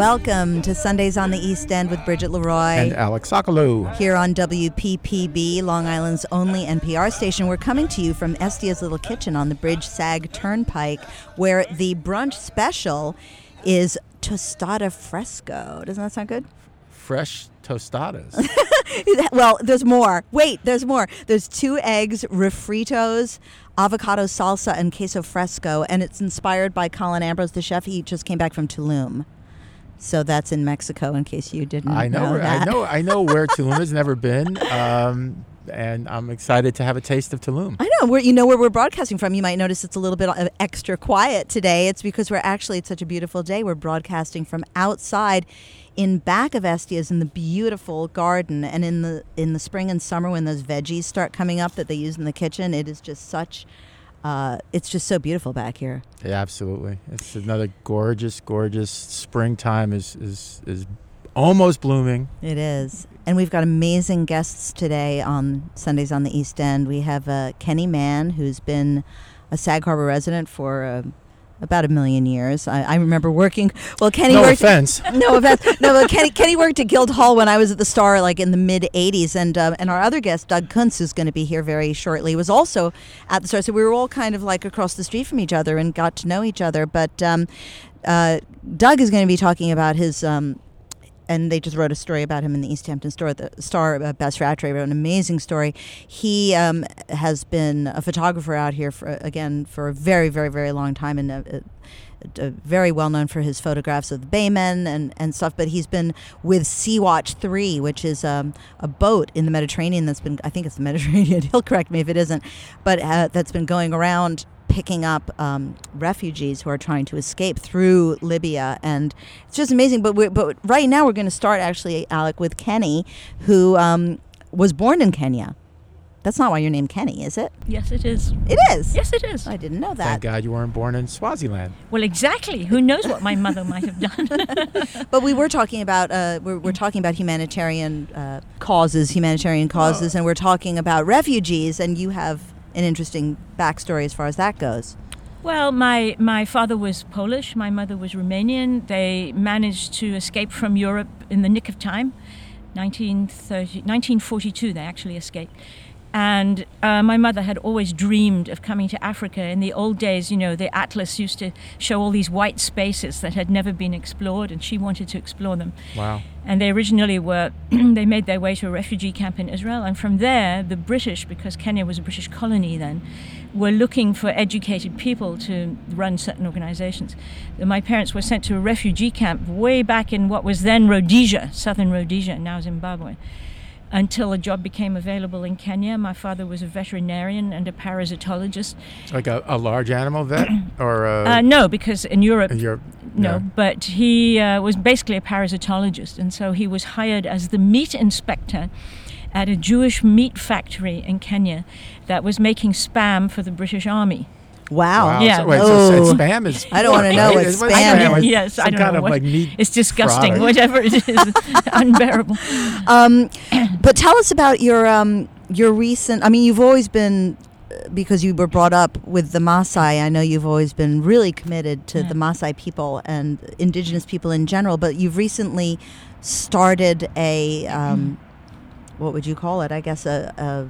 Welcome to Sundays on the East End with Bridget Leroy. And Alex Sokolow. Here on WPPB, Long Island's only NPR station. We're coming to you from Estia's Little Kitchen on the Bridge Sag Turnpike, where the brunch special is tostada fresco. Doesn't that sound good? Fresh tostadas. well, there's more. Wait, there's more. There's two eggs, refritos, avocado salsa, and queso fresco, and it's inspired by Colin Ambrose, the chef. He just came back from Tulum. So that's in Mexico, in case you didn't I know, know that. I know. I know where Tulum has never been, um, and I'm excited to have a taste of Tulum. I know. Where you know where we're broadcasting from. You might notice it's a little bit of extra quiet today. It's because we're actually it's such a beautiful day. We're broadcasting from outside, in back of Estia's in the beautiful garden, and in the in the spring and summer when those veggies start coming up that they use in the kitchen, it is just such. Uh, it's just so beautiful back here. Yeah, absolutely. It's another gorgeous, gorgeous springtime is is is almost blooming. It is. And we've got amazing guests today on Sundays on the East End. We have uh, Kenny Mann, who's been a Sag Harbor resident for uh, about a million years. I, I remember working. Well, Kenny worked. no worked. offense. No offense. No, but Kenny, Kenny worked at Guildhall when I was at the Star, like in the mid '80s, and uh, and our other guest, Doug Kuntz, who's going to be here very shortly, was also at the Star. So we were all kind of like across the street from each other and got to know each other. But um, uh, Doug is going to be talking about his. Um, and they just wrote a story about him in the East Hampton Star. The Star, uh, Bess Rattray wrote an amazing story. He um, has been a photographer out here for again for a very, very, very long time, and uh, uh, very well known for his photographs of the Baymen and, and stuff. But he's been with Sea Watch Three, which is um, a boat in the Mediterranean that's been I think it's the Mediterranean. He'll correct me if it isn't, but uh, that's been going around picking up um, refugees who are trying to escape through Libya, and it's just amazing. But we're, but right now we're going to start actually, Alec, with Kenny, who um, was born in Kenya. That's not why you're named Kenny, is it? Yes, it is. It is. Yes, it is. I didn't know that. Thank. God you weren't born in Swaziland. Well, exactly. Who knows what my mother might have done? But we were talking about uh, we're, we're talking about humanitarian uh, causes, humanitarian causes, and we're talking about refugees. And you have an interesting backstory as far as that goes. well, my, my father was Polish, my mother was Romanian. They managed to escape from Europe in the nick of time. 1930, 1942, they actually escaped. And uh, my mother had always dreamed of coming to Africa. In the old days, you know, the atlas used to show all these white spaces that had never been explored, and she wanted to explore them. Wow. And they originally were they made their way to a refugee camp in Israel. And from there the British because Kenya was a British colony then were looking for educated people to run certain organizations. My parents were sent to a refugee camp way back in what was then Rhodesia southern Rhodesia now Zimbabwe until a job became available in Kenya. My father was a veterinarian and a parasitologist. Like a, a large animal vet or a, uh, no because in Europe you're, no, yeah. but he uh, was basically a parasitologist, and so he was hired as the meat inspector at a Jewish meat factory in Kenya that was making spam for the British Army. Wow. Wow. Yeah. So, wait, so, so Oh. spam is. I don't wanna know right? what Is- spam spam is. is yes, I don't kind know of what- like meat. It's disgusting, product. whatever it is, unbearable. Um, but tell us about your um, your recent. I mean, you've always been because you were brought up with the Maasai. I know you've always been really committed to Yeah. the Maasai people and indigenous people in general. But you've recently started a um, what would you call it? I guess a,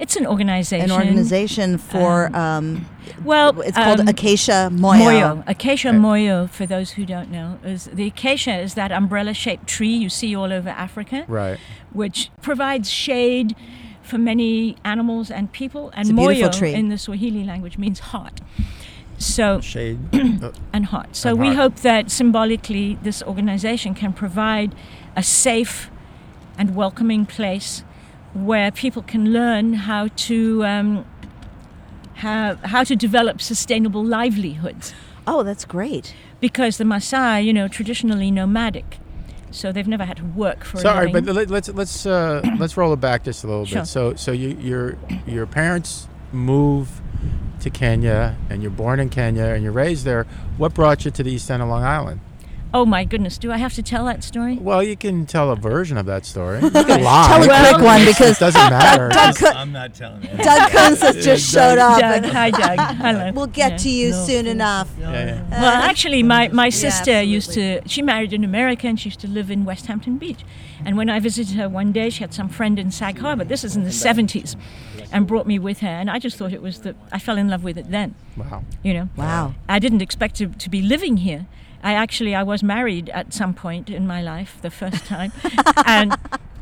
It's an organization. an organization for. Um, Um, Well, it's called um, Acacia Moyo. Moyo. Acacia Okay. moyo, for those who don't know, is the acacia is that umbrella-shaped tree you see all over Africa. Right. which provides shade for many animals and people. And It's moyo tree. in the Swahili language means hot. So Shade. uh, and hot. So And we hot. hope that symbolically this organization can provide a safe and welcoming place where people can learn how to um, how, how to develop sustainable livelihoods Oh, that's great. because the Maasai, you know, traditionally nomadic. So they've never had to work for a Sorry, but let, let's let's uh, let's roll it back just a little Sure. bit. So so you your your parents move to Kenya and you're born in Kenya and you're raised there. What brought you to the East End of Long Island? Oh my goodness! Do I have to tell that story? Well, you can tell a version of that story. You can lie. Tell a Well- quick one because it doesn't matter. Doug, Kun- I'm not telling you. Doug Kuntz has just showed up. Doug, and hi, Doug. Hello. We'll get Yeah. to you No, soon please. enough. No, Yeah, yeah. Well, actually, my, my sister absolutely. used to, she married an American. She used to live in Westhampton Beach. And when I visited her one day, she had some friend in Sag Harbor. This is in the 70s. And brought me with her. And I just thought it was the, I fell in love with it then, Wow. you know. Wow. I didn't expect to, to be living here. I actually, I was married at some point in my life, the first time. and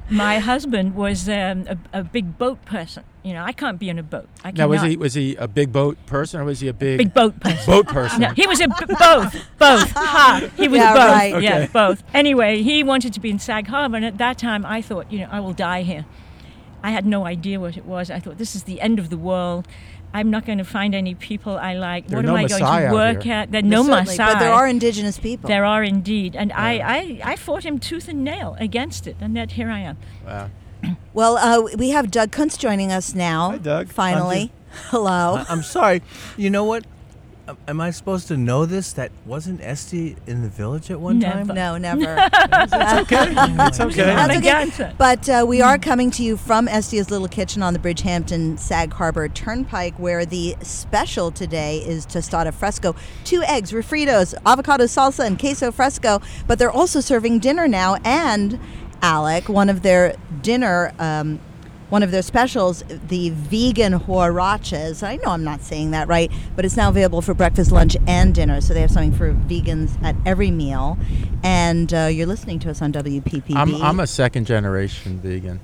my husband was um, a, a big boat person. You know, I can't be on a boat. I Now, was he was he a big boat person or was he a big, Big boat person. boat person? No, he was a b- both, both. Ha! He was Yeah, both. right. Yeah, Okay. both. Anyway, he wanted to be in Sag Harbor, and at that time, I thought, you know, I will die here. I had no idea what it was. I thought this is the end of the world. I'm not going to find any people I like. There what are am no I going to work here. at? There are no Certainly, Maasai. But there are indigenous people. There are indeed, and I, I, I fought him tooth and nail against it, and yet here I am. Wow. Well, uh, we have Doug Kuntz joining us now. Hi, Doug. Finally. Hello. I'm sorry. You know what? Am- Am I supposed to know this? That wasn't Esty in the village at one Never. time? no, never. It's okay. That's okay. Amagansett. But uh, we are coming to you from Estia's Little Kitchen on the Bridgehampton Sag Harbor Turnpike, where the special today is tostada fresco. Two eggs, refritos, avocado salsa, and queso fresco. But they're also serving dinner now. And, Alec, one of their dinner. Um, one of their specials, the vegan huaraches. I know I'm not saying that right, but it's now available for breakfast, lunch, and dinner. So they have something for vegans at every meal. And uh, you're listening to us on WPPB. I'm I'm a second generation vegan.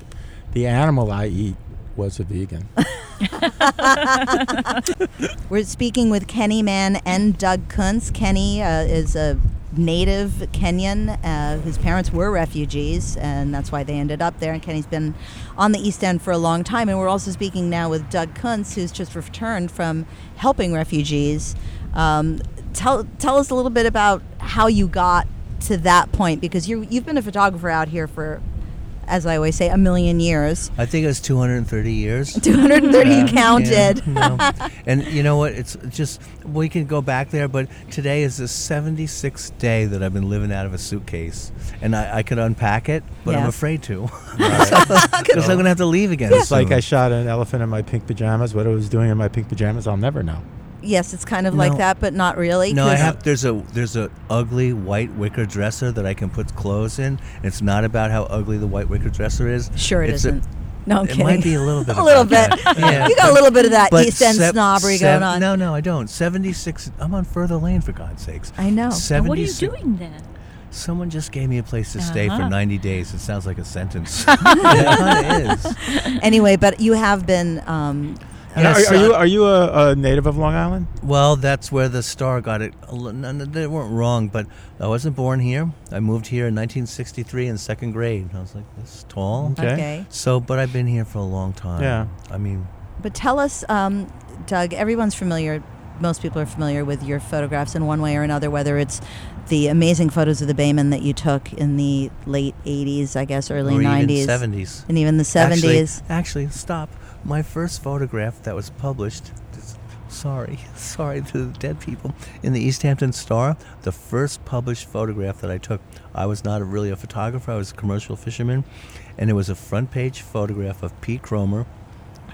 The animal I eat was a vegan. We're speaking with Kenny Mann and Doug Kuntz. Kenny uh, is a native Kenyan uh, whose parents were refugees, and that's why they ended up there. And Kenny's been on the East End for a long time. And we're also speaking now with Doug Kuntz, who's just returned from helping refugees. Um, tell tell us a little bit about how you got to that point, because you you've been a photographer out here for, as I always say, a million years. I think it was 230 years. 230 Yeah, counted. yeah, no. And you know what? It's just we can go back there, but today is the 76th day that I've been living out of a suitcase, and I, I could unpack it, but I'm afraid to because I'm gonna have to leave again. It's like. I shot an elephant in my pink pajamas. What I was doing in my pink pajamas, I'll never know. Yes, it's kind of like that, but not really. No, I 'cause- have. There's a there's a ugly white wicker dresser that I can put clothes in. It's not about how ugly the white wicker dresser is. Sure, it it's isn't. no, I'm kidding. it kidding. might be a little bit. a little bit. that. Yeah. You got a little bit of that But East End sev- snobbery sev- going on. No, no, I don't. Seventy six. I'm on further lane for God's sakes. I know. Now, what are you doing then? Someone just gave me a place to stay for Uh-huh. 90 days. It sounds like a sentence. it kind of is. Anyway, but you have been. Um, And Yes, are, are you are you a, a native of Long Island? Well, that's where the star got it. a li- no, no, They weren't wrong, but I wasn't born here. I moved here in 1963 in second grade. I was like, this tall. Okay. okay. So, but I've been here for a long time. Yeah. I mean, But tell us, um, Doug. Everyone's familiar. Most people are familiar with your photographs in one way or another. Whether it's the amazing photos of the Bayman that you took in the late '80s, I guess, early or '90s, even 70s. and even the '70s. Actually, stop. My first photograph that was published. Sorry, sorry to the dead people in the East Hampton Star. The first published photograph that I took, I was not really a photographer. I was a commercial fisherman, and it was a front page photograph of Pete Cromer,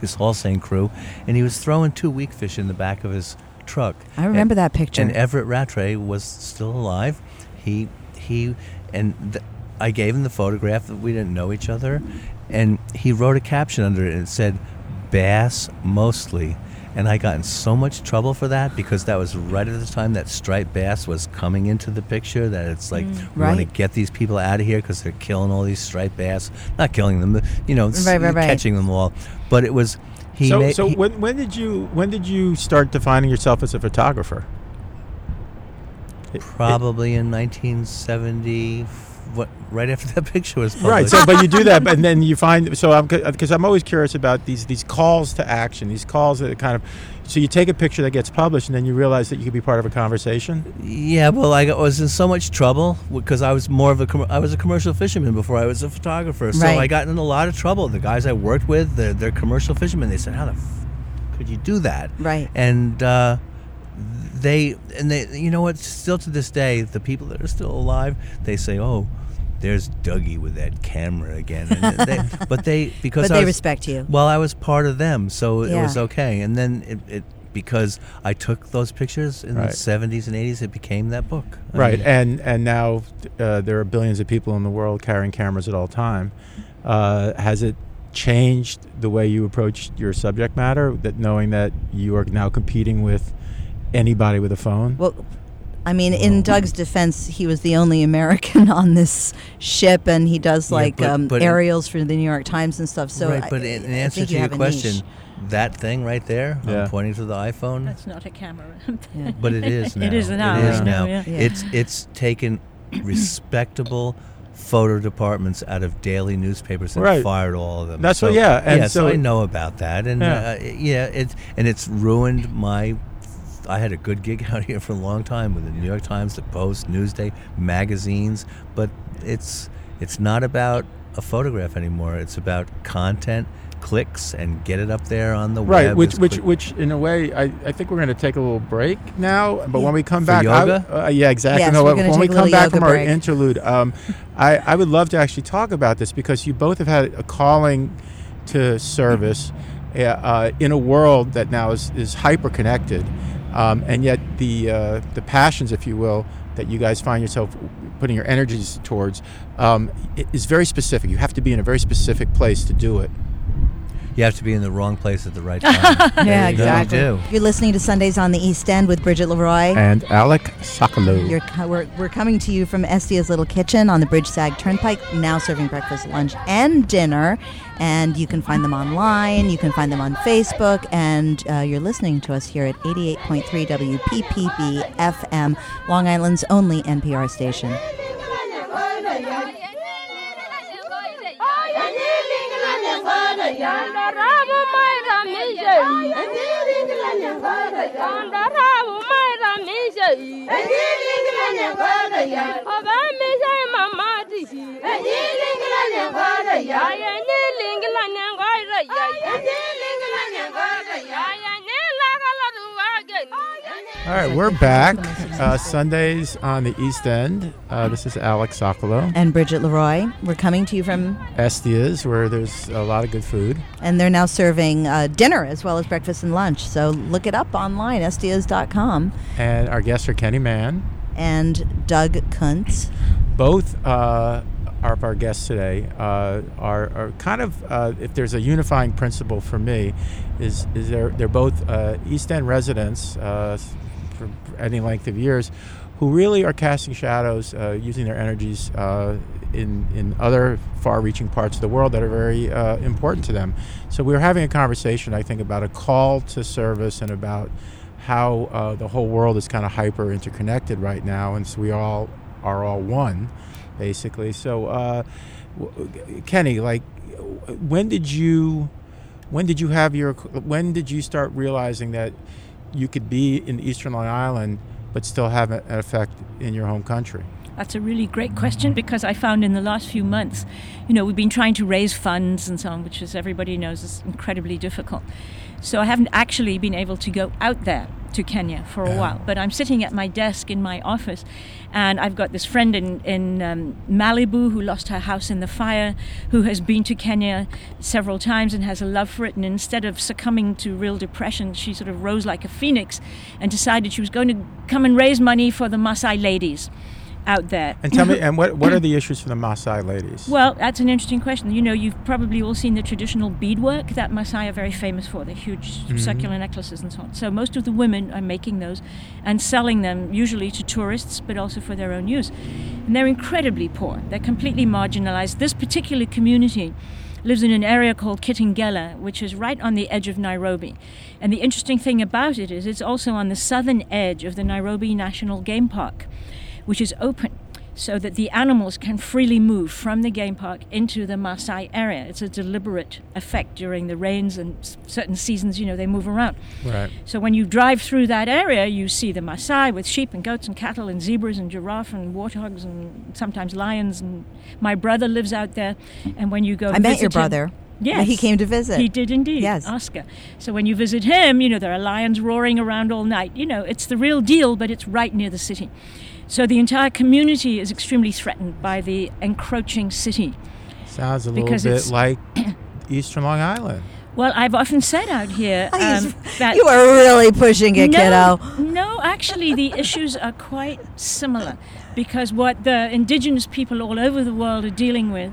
his haul seine crew, and he was throwing two weakfish in the back of his truck. I remember And- that picture. and Everett Rattray was still alive. He he and th- I gave him the photograph. That we didn't know each other, and he wrote a caption under it and it said "bass mostly." And I got in so much trouble for that because that was right at the time that striped bass was coming into the picture. That it's like we want to Mm. Get these people out of here because they're killing all these striped bass. Not killing them, but, you know, right, right. catching them all. But it was he so made. so he- when when did you when did you start defining yourself as a photographer? It- it- Probably in 1970, what right after that picture was published. Right. So, but you do that, and then you find. So, I'm because I'm always curious about these these calls to action, these calls that kind of. So you take a picture that gets published, and then you realize that you could be part of a conversation. yeah, well, I was in so much trouble because I was more of a com- I was a commercial fisherman before I was a photographer. So Right. I got in a lot of trouble. The guys I worked with, they're, they're commercial fishermen. They said, "How the f- could you do that?" Right. And uh, they and they you know what still to this day the people that are still alive they say oh there's Dougie with that camera again and they, but they because But I they was- respect you. well I was part of them so it was okay and then it, it because I took those pictures in Right. the 70s and 80s it became that book I Right, mean, and and now uh, there are billions of people in the world carrying cameras at all time. Uh, has it changed the way you approach your subject matter? That knowing that you are now competing with anybody with a phone. Well, I mean, in Doug's defense, he was the only American on this ship, and he does Yeah, like but- um, but- aerials for the New York Times and stuff. So, right I- but in, in answer to you your have a niche. question that thing right there Yeah. I'm pointing to the iPhone That's not a camera. Yeah. but it is now. It is now, It is yeah. now. Yeah. Yeah. It's it's taken respectable photo departments out of daily newspapers and Right. fired all of them. That's so, what- yeah, and yeah. So, so- I know about that, and Yeah. uh, yeah, it and it's ruined my. I had a good gig out here for a long time with the New York Times, the Post, Newsday, magazines, but it's it's not about a photograph anymore. It's about content, clicks, and get it up there on the Right, web. which which quick- which in a way, I, I think we're going to take a little break now. But when we come For back, I- yoga? uh, yeah, exactly. Yes, no, we're when gonna we come back yoga from our interlude, um, I I would love to actually talk about this because you both have had a calling to service uh, uh, in a world that now is is hyper connected, um, and yet the uh, the passions, if you will, that you guys find yourself putting your energies towards um, is very specific. You have to be in a very specific place to do it. You have to be in the wrong place at the right time. Yeah, You really exactly. do. You're listening to Sundays on the East End with Bridget Leroy. And Alec Sokolow. You're, co- we're, we're coming to you from Estia's Little Kitchen on the Bridge Sag Turnpike, now serving breakfast, lunch, and dinner. And you can find them online, you can find them on Facebook, and uh, you're listening to us here at 88.3 WPPB FM, Long Island's only NPR station. Yandarabu maira mije. All right, we're back. Uh, Sundays on the East End. Uh, this is Alex Sokolow. And Bridget Leroy, we're coming to you from, Estia's, where there's a lot of good food. and they're now serving uh, dinner as well as breakfast and lunch. So look it up online, estias.com. And our guests are Kenny Mann. And Doug Kuntz. Both of our guests today uh, are, are kind of, uh, if there's a unifying principle for me, is, is they're, they're both uh, East End residents uh, for any length of years who really are casting shadows, uh, using their energies uh, in, in other far reaching parts of the world that are very important to them. So we were having a conversation, I think, about a call to service and about how the whole world is kind of hyper interconnected right now, and so we all are all one, basically. So, uh, Kenny, like, when did you, when did you have your, when did you start realizing that you could be in Eastern Long Island but still have an effect in your home country? That's a really great question because I found in the last few months, you know, we've been trying to raise funds and so on, which, as everybody knows, is incredibly difficult. So I haven't actually been able to go out there to Kenya for a while. But I'm sitting at my desk in my office, and I've got this friend in in um, Malibu who lost her house in the fire, who has been to Kenya several times and has a love for it. And instead of succumbing to real depression, she sort of rose like a phoenix and decided she was going to come and raise money for the Maasai ladies out there. And tell me, and what, what are the issues for the Maasai ladies? Well, that's an interesting question. You know, you've probably all seen the traditional beadwork that Maasai are very famous for, the huge mm-hmm. circular necklaces and so on. So most of the women are making those and selling them, usually to tourists, but also for their own use. And they're incredibly poor. They're completely marginalized. This particular community lives in an area called Kitengela, which is right on the edge of Nairobi. And the interesting thing about it is it's also on the southern edge of the Nairobi National Game Park which is open so that the animals can freely move from the game park into the Maasai area. It's a deliberate effect during the rains and s- certain seasons, you know, they move around. right. So when you drive through that area, you see the Maasai with sheep and goats and cattle and zebras and giraffe and warthogs and sometimes lions. And my brother lives out there. And when you go, I met visit your him- brother. Yes. He came to visit. He did indeed. Yes. Oscar. So when you visit him, you know, there are lions roaring around all night. You know, it's the real deal, but it's right near the city. So the entire community is extremely threatened by the encroaching city. Sounds a little Because bit like Eastern Long Island. Well, I've often said out here um, that you are really pushing it, no, kiddo. No, actually, the issues are quite similar because what the indigenous people all over the world are dealing with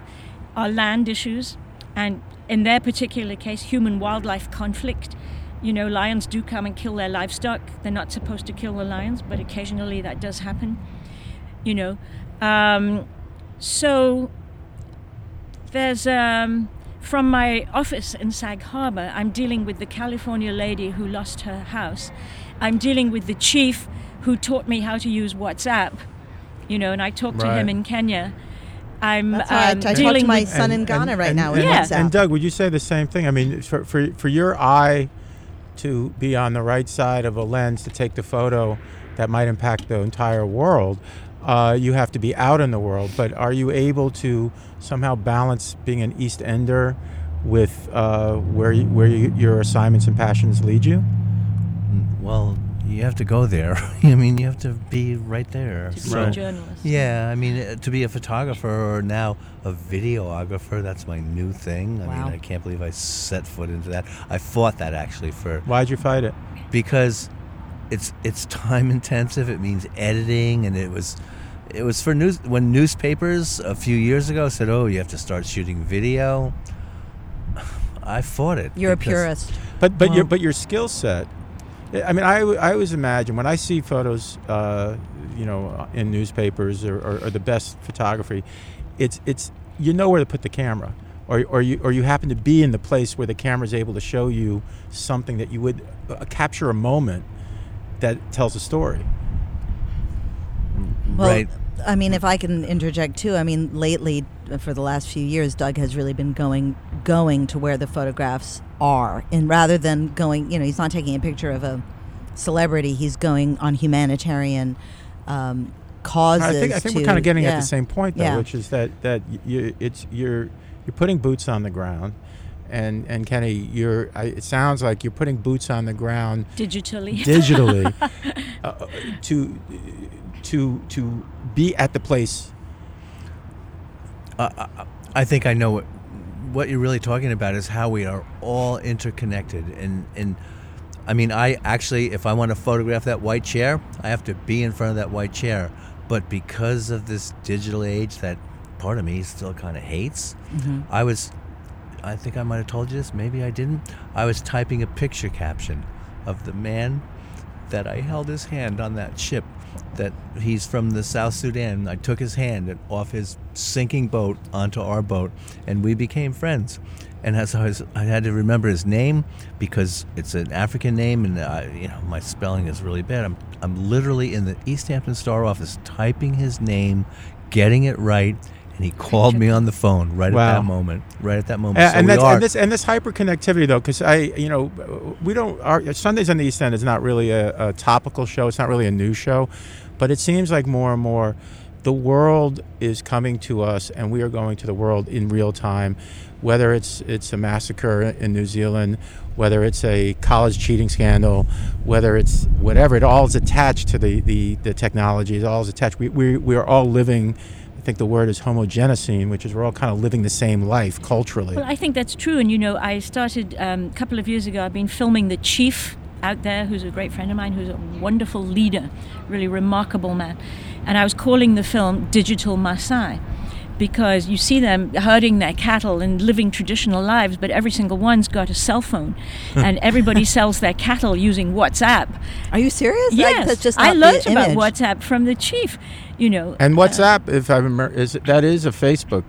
are land issues and, in their particular case, human wildlife conflict. You know, lions do come and kill their livestock. They're not supposed to kill the lions, but occasionally that does happen. You know, um, so there's um, from my office in Sag Harbor, I'm dealing with the California lady who lost her house. I'm dealing with the chief who taught me how to use WhatsApp. You know, and I talked to him in Kenya. I'm That's why I, I um, dealing to my with son in Ghana right now and, Yeah. WhatsApp. and Doug, would you say the same thing? I mean, for, for, for your eye to be on the right side of a lens to take the photo that might impact the entire world, uh, you have to be out in the world. But are you able to somehow balance being an East Ender with uh, where you, where you, your assignments and passions lead you? Well, you have to go there. I mean, you have to be right there. to be So- a journalist. Yeah, I mean, uh, to be a photographer or now a videographer, that's my new thing. I Wow. mean, I can't believe I set foot into that. I fought that actually for Why'd you fight it? because it's it's time intensive. It means editing, and it was it was for news when newspapers a few years ago said, "Oh, you have to start shooting video." I fought it. You're a purist. But but your but your skill set. I mean, I, I always imagine when I see photos, uh, you know, in newspapers or, or, or the best photography, it's it's you know where to put the camera, or, or you or you happen to be in the place where the camera is able to show you something that you would uh, capture a moment that tells a story. Well, right. I mean, if I can interject too, I mean, lately, for the last few years, Doug has really been going going to where the photographs are, and rather than going, you know, he's not taking a picture of a celebrity. He's going on humanitarian um, causes. I think I think to, we're kind of getting at the same point though, Yeah. which is that that you it's you're you're putting boots on the ground. And, and Kenny, you're. I, it sounds like you're putting boots on the ground digitally. digitally uh, to to to be at the place. I think I know what what you're really talking about is how we are all interconnected. And and I mean I actually if I want to photograph that white chair I have to be in front of that white chair. But because of this digital age that part of me still kind of hates mm-hmm. I was I think I might have told you this maybe I didn't. I was typing a picture caption of the man that I held his hand on that ship that he's from the South Sudan. I took his hand off his sinking boat onto our boat, and we became friends. And as I was, I had to remember his name because it's an African name, and I, you know my spelling is really bad. I'm I'm literally in the East Hampton Star office typing his name, getting it right, and he called me on the phone right Wow. at that moment. Right at that moment. And, so and that's and this and this hyperconnectivity though, because I you know we don't our Sundays on the East End is not really a, a topical show. It's not really a news show, but it seems like more and more the world is coming to us, and we are going to the world in real time. Whether it's it's a massacre in New Zealand, whether it's a college cheating scandal, whether it's whatever, it all is attached to the the, the technology. It all is attached. We, we we are all living. I think the word is Homogenocene, which is we're all kind of living the same life culturally. Well, I think that's true. And you know, I started um, a couple of years ago. I've been filming the chief out there, who's a great friend of mine, who's a wonderful leader, really remarkable man. And I was calling the film Digital Maasai because you see them herding their cattle and living traditional lives, but every single one's got a cell phone, and everybody sells their cattle using WhatsApp. Are you serious? Like, Yes, that's just I learned the about image. WhatsApp from the chief. You know, And WhatsApp, if I remember, is that is a Facebook.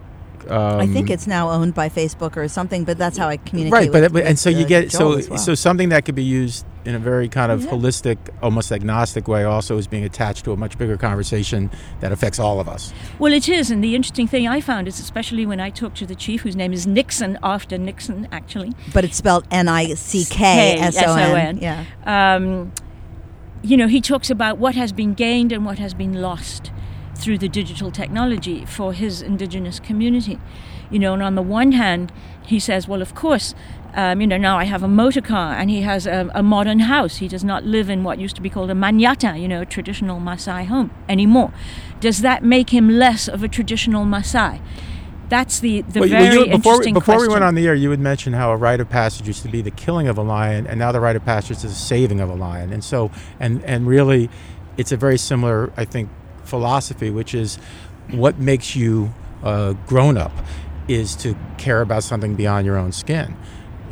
Um, I think it's now owned by Facebook or something, but that's how I communicate. right, but, with, but and with, so you uh, get Joel so well. so something that could be used in a very kind of Yeah. holistic, almost agnostic way, also is being attached to a much bigger conversation that affects all of us. Well, it is, and the interesting thing I found is, especially when I talked to the chief, whose name is Nixon, after Nixon, actually. but it's spelled N I C K S O N. Yeah. Um, you know, he talks about what has been gained and what has been lost through the digital technology for his indigenous community. You know, and on the one hand, he says, well, of course, um, you know, now I have a motor car and he has a, a, modern house. He does not live in what used to be called a manyatta, you know, a traditional Maasai home anymore. Does that make him less of a traditional Maasai? That's the, the well, very you, before, interesting before question. we went on the air, you had mentioned how a rite of passage used to be the killing of a lion, and now the rite of passage is the saving of a lion. And so, and and really, it's a very similar, I think, philosophy, which is what makes you grown up is to care about something beyond your own skin,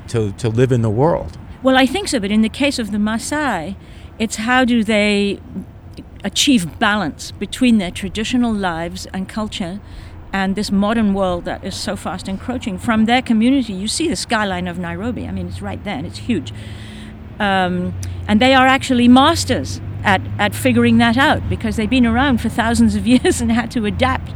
to to live in the world. Well, I think so, but in the case of the Maasai, it's how do they achieve balance between their traditional lives and culture and this modern world that is so fast encroaching from their community. You see the skyline of Nairobi. I mean, it's right there and it's huge. Um, and they are actually masters at, at figuring that out because they've been around for thousands of years and had to adapt,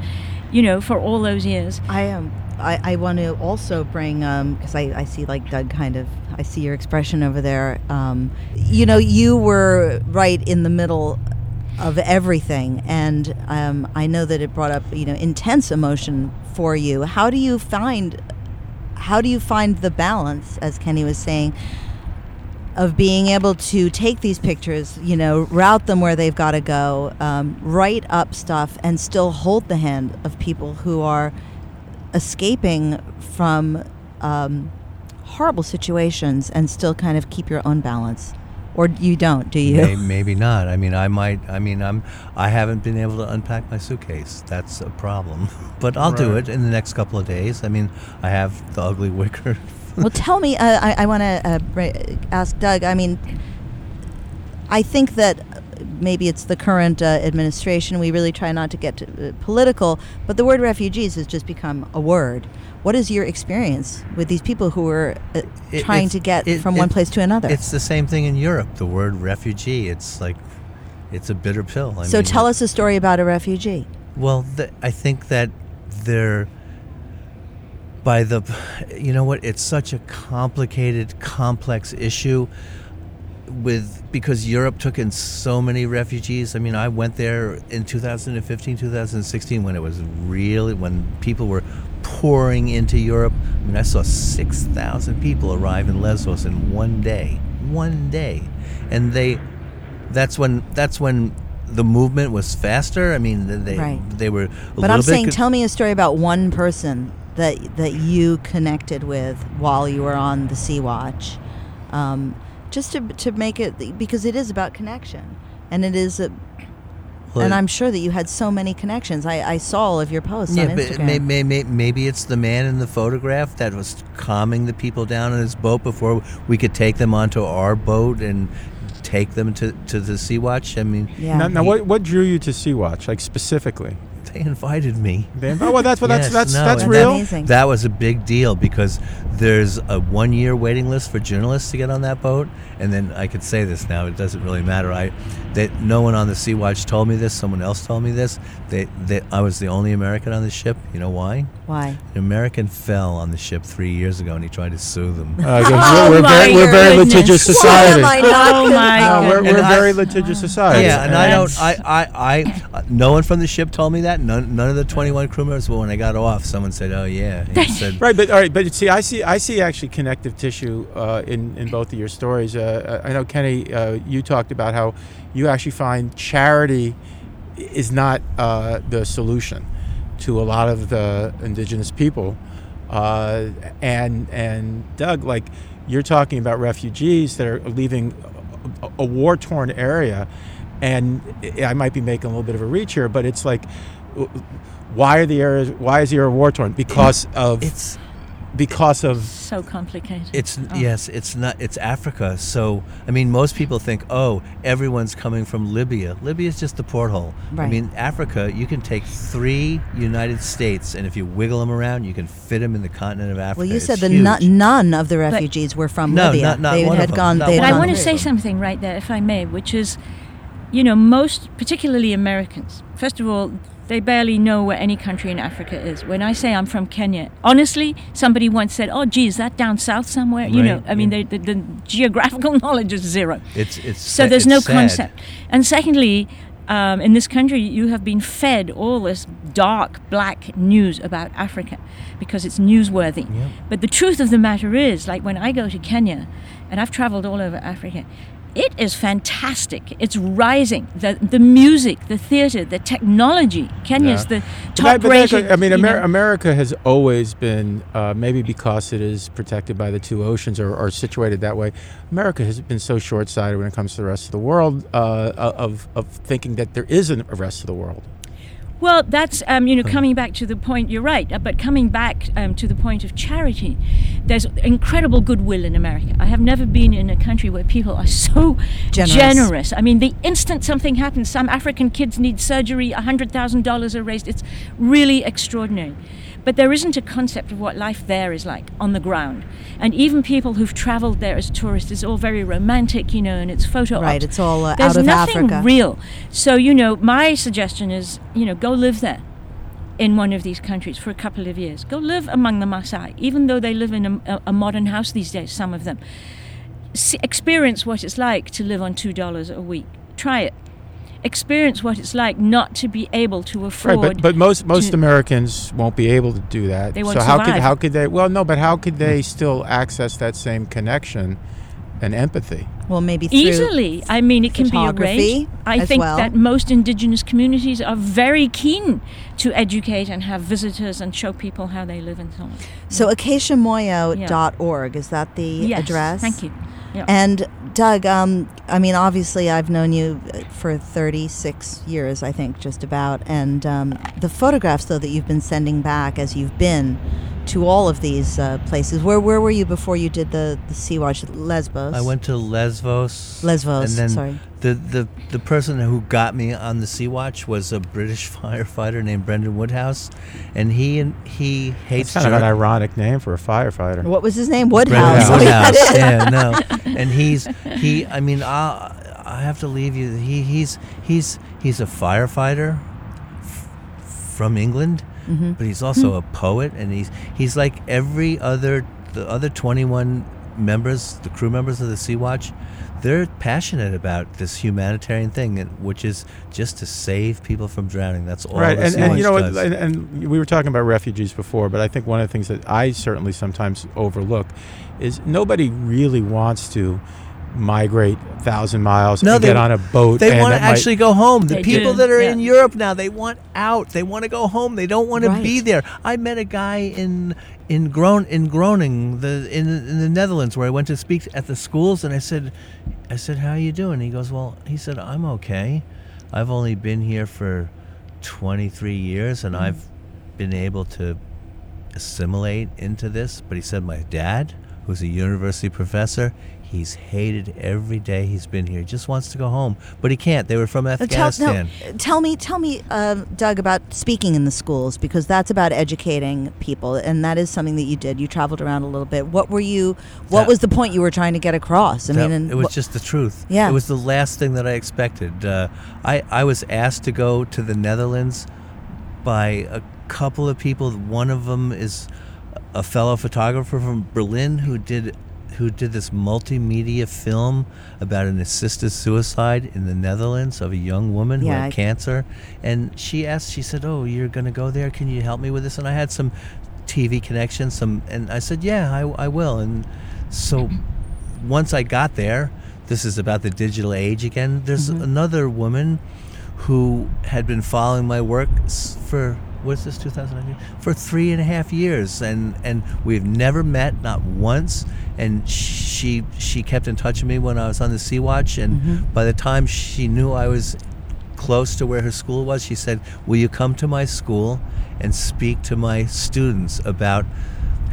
you know, for all those years. I am. Um, I, I want to also bring because um, I, I see like Doug kind of I see your expression over there. Um, you know, you were right in the middle of everything, and um, I know that it brought up you know intense emotion for you. How do you find how do you find the balance, as Kenny was saying, of being able to take these pictures, you know, route them where they've got to go, um, write up stuff, and still hold the hand of people who are escaping from um, horrible situations and still kind of keep your own balance. Or you don't do you? Maybe, maybe, not. I mean i might i mean i'm i haven't been able to unpack my suitcase. That's a problem. But i'll right. do it in the next couple of days. I mean i have the ugly wicker well tell me uh, i, I want to uh, ask doug i mean i think that maybe it's the current uh, administration. We really try not to get to, uh, political, but the word refugees has just become a word. What is your experience with these people who are uh, it, trying to get it, from it, one place to another? It's the same thing in Europe. The word refugee, it's like, it's a bitter pill. I so mean, tell us a story about a refugee. Well, the, I think that they're by the you know what it's such a complicated complex issue with because Europe took in so many refugees. I mean, I went there in 2015, 2016 when it was really when people were pouring into Europe. I mean, I saw 6,000 people arrive in Lesbos in one day. One day. And they that's when that's when the movement was faster. I mean, they right. they were But I'm saying co- tell me a story about one person that that you connected with while you were on the Sea Watch. Um, just to to make it because it is about connection, and it is a. Well, and I'm sure that you had so many connections. I, I saw all of your posts yeah, on Instagram. But may, may, may, maybe it's the man in the photograph that was calming the people down on his boat before we could take them onto our boat and take them to, to the Sea Watch. I mean, yeah. Now, now what, what drew you to Sea Watch, like specifically? They invited me. They inv- oh, well, that's what yes, that's that's no, that's real. Amazing. That was a big deal because there's a one year waiting list for journalists to get on that boat, and then I could say this now. It doesn't really matter. I that no one on the Sea Watch told me this. Someone else told me this. They, they I was the only American on the ship. You know why? Why? An American fell on the ship three years ago, and he tried to sue them. Uh, oh we're, very, we're very litigious society. oh my no, we're, we're very litigious society. Yeah, and I don't. I, I, I, uh, no one from the ship told me that. None, none of the 21 crew members. But when I got off, someone said, "Oh yeah." Said, right, but all right, but see, I see, I see actually connective tissue uh, in in both of your stories. Uh, I know Kenny, uh, you talked about how you actually find charity is not uh, the solution to a lot of the indigenous people. Uh, and and Doug, like you're talking about refugees that are leaving a, a war torn area, and I might be making a little bit of a reach here, but it's like, why are the areas? Why is the area war torn? Because of it's because of so complicated. It's oh. yes, it's not. It's Africa. So I mean, most people think, oh, everyone's coming from Libya. Libya is just the porthole. Right. I mean, Africa, you can take three United States, and if you wiggle them around, you can fit them in the continent of Africa. Well, you it's said that none of the refugees but were from no, Libya. Not, not they one had of gone. Them. They but I want to say something right there, if I may, which is, you know, most, particularly Americans. First of all, they barely know where any country in Africa is. When I say I'm from Kenya, honestly, somebody once said, "Oh, gee, is that down south somewhere?" Right, you know, I mean, the, the, geographical knowledge is zero. It's it's so there's it's no sad. concept. And secondly, um, in this country, you have been fed all this dark, black news about Africa because it's newsworthy. Yep. But the truth of the matter is, like when I go to Kenya, and I've traveled all over Africa, it is fantastic. It's rising. The the music, the theater, the technology. Kenya's Yeah. the top rated. I mean, Amer- America has always been, uh, maybe because it is protected by the two oceans or, or situated that way. America has been so short-sighted when it comes to the rest of the world, uh, of of thinking that there isn't a rest of the world. Well, that's um, you know coming back to the point. You're right, uh, but coming back um, to the point of charity, there's incredible goodwill in America. I have never been in a country where people are so Generous. generous. I mean, the instant something happens, some African kids need surgery, hundred thousand dollars are raised. It's really extraordinary. But there isn't a concept of what life there is like on the ground. And even people who've traveled there as tourists, it's all very romantic, you know, and it's photo Right, it's all, uh, There's out of nothing Africa. real. So, you know, my suggestion is, you know, go live there in one of these countries for a couple of years. Go live among the Maasai, even though they live in a, a, a modern house these days, some of them. See, experience what it's like to live on $2 a week. Try it. Experience what it's like not to be able to afford. Right, but, but most most to- Americans won't be able to do that. They so won't so survive. how could how could they? Well, no, but how could they hmm. still access that same connection and empathy? Well, maybe through Easily. I mean, it can be photography arranged. I think well. that most indigenous communities are very keen to educate and have visitors and show people how they live and so on. So acaciamoyo.org is that the Yes, address? Thank you. Yeah. And Doug, um, I mean, obviously, I've known you uh, for 36 years, I think, just about. And um, the photographs, though, that you've been sending back as you've been to all of these uh, places. Where where were you before you did the the Sea Watch Lesbos? I went to Lesbos. Lesbos, And then sorry. The, the the person who got me on the Sea Watch was a British firefighter named Brendan Woodhouse, and he and he hates It's kind of an ironic name for a firefighter. What was his name? Brendan Woodhouse. Woodhouse. We Woodhouse. yeah, no. And he's he. I mean, I I have to leave you. He he's he's he's a firefighter f- from England, Mm-hmm. but he's also a poet, and he's he's like every other the other twenty one members, the crew members of the Sea Watch. They're passionate about this humanitarian thing, and- which is just to save people from drowning. That's all. right, the and, Sea and you know, Watch what, does. and, and we were talking about refugees before, but I think one of the things that I certainly sometimes overlook is nobody really wants to migrate a thousand miles No, and they- get on a boat. They want to that might- actually go home. The people do, that are yeah. in Europe now, they want out. They want to go home. They don't want to be there. I met a guy in in Groen in Groningen, the in in the Netherlands, where I went to speak at the schools, and I said, I said, "How you doing?" He goes, "Well," he said, "I'm okay. I've only been here for 23 years, and mm-hmm. I've been able to assimilate into this." But he said, "My dad, who's a university professor." He's hated every day he's been here. He just wants to go home, but he can't. They were from Uh, Tell, Afghanistan. no, tell me, tell me, um, Doug, about speaking in the schools because that's about educating people, and that is something that you did. You traveled around a little bit. What were you? What That- was the point you were trying to get across? I That- mean, and it was what- just the truth. Yeah. It was the last thing that I expected. Uh, I, I was asked to go to the Netherlands by a couple of people. One of them is a fellow photographer from Berlin who did who did this multimedia film about an assisted suicide in the Netherlands of a young woman who Yeah, I- had cancer. And she asked, she said, "Oh, you're going to go there? Can you help me with this?" And I had some TV connections, some, and I said, "Yeah, I, I will." And so once I got there, this is about the digital age again. There's mm-hmm. another woman who had been following my work for what's this 2019 for three and a half years, and and we've never met, not once. And she she kept in touch with me when I was on the Sea Watch, and mm-hmm. by the time she knew I was close to where her school was, she said, "Will you come to my school and speak to my students about?"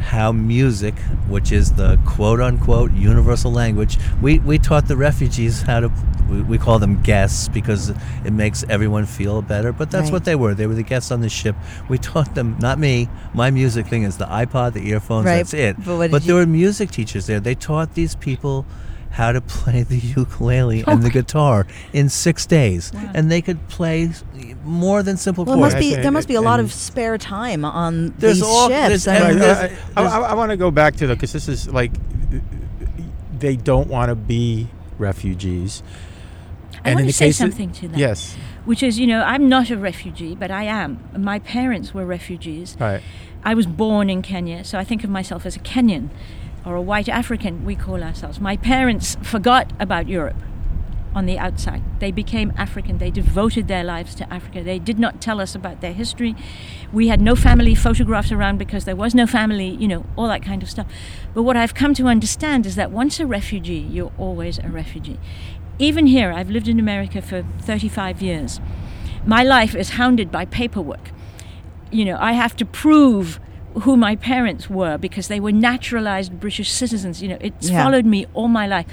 How music, which is the quote unquote universal language, we, we taught the refugees how to, we, we call them guests because it makes everyone feel better, but that's Right. what they were. They were the guests on the ship. We taught them, not me, my music thing is the iPod, the earphones, Right, that's it. but what did there you- were music teachers there. They taught these people how to play the ukulele and the guitar in six days. And they could play more than simple well, chords. must be there must be a lot of spare time on There's these all- ships. there's- I mean, there's- I, there's- I, I want to go back to the because this is like they don't want to be refugees. I And want in to the say case of- something to that. Yes. Which is, you know, I'm not a refugee, but I am. My parents were refugees. Right. I was born in Kenya, so I think of myself as a Kenyan or a white African, we call ourselves. My parents forgot about Europe on the outside. They became African. They devoted their lives to Africa. They did not tell us about their history. We had no family photographs around because there was no family, you know, all that kind of stuff. But what I've come to understand is that once a refugee, you're always a refugee. Even here, I've lived in America for 35 years. My life is hounded by paperwork you know, I have to prove who my parents were because they were naturalized British citizens. You know, it's Yeah. followed me all my life.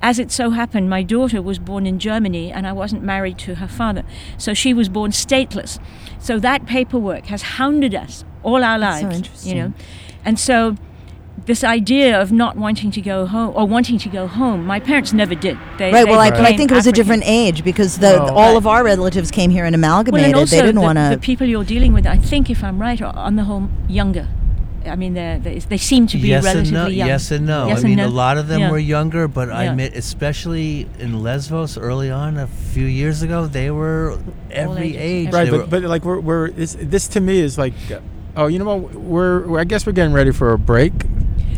As it so happened, my daughter was born in Germany and I wasn't married to her father. So she was born stateless. So that paperwork has hounded us all our so lives. interesting. You know, and so this idea of not wanting to go home or wanting to go home, my parents never did. They, Right. they Well, I, but I think it was a different age because the Well- all Right. of our relatives came here and Well, amalgamated. and also they didn't the, want to. the people you're dealing with, I think, if I'm right, are on the whole younger. I mean, they're, they they seem to be yes relatively and no. young. Yes and no. Yes I and mean, no. a lot of them Yeah. were younger, but I Yeah. admit, especially in Lesbos early on, a few years ago, they were every ages, age. every Right, They but, were- but like we're, we're this, this to me is like, oh, you know what? We're, we're I guess we're getting ready for a break.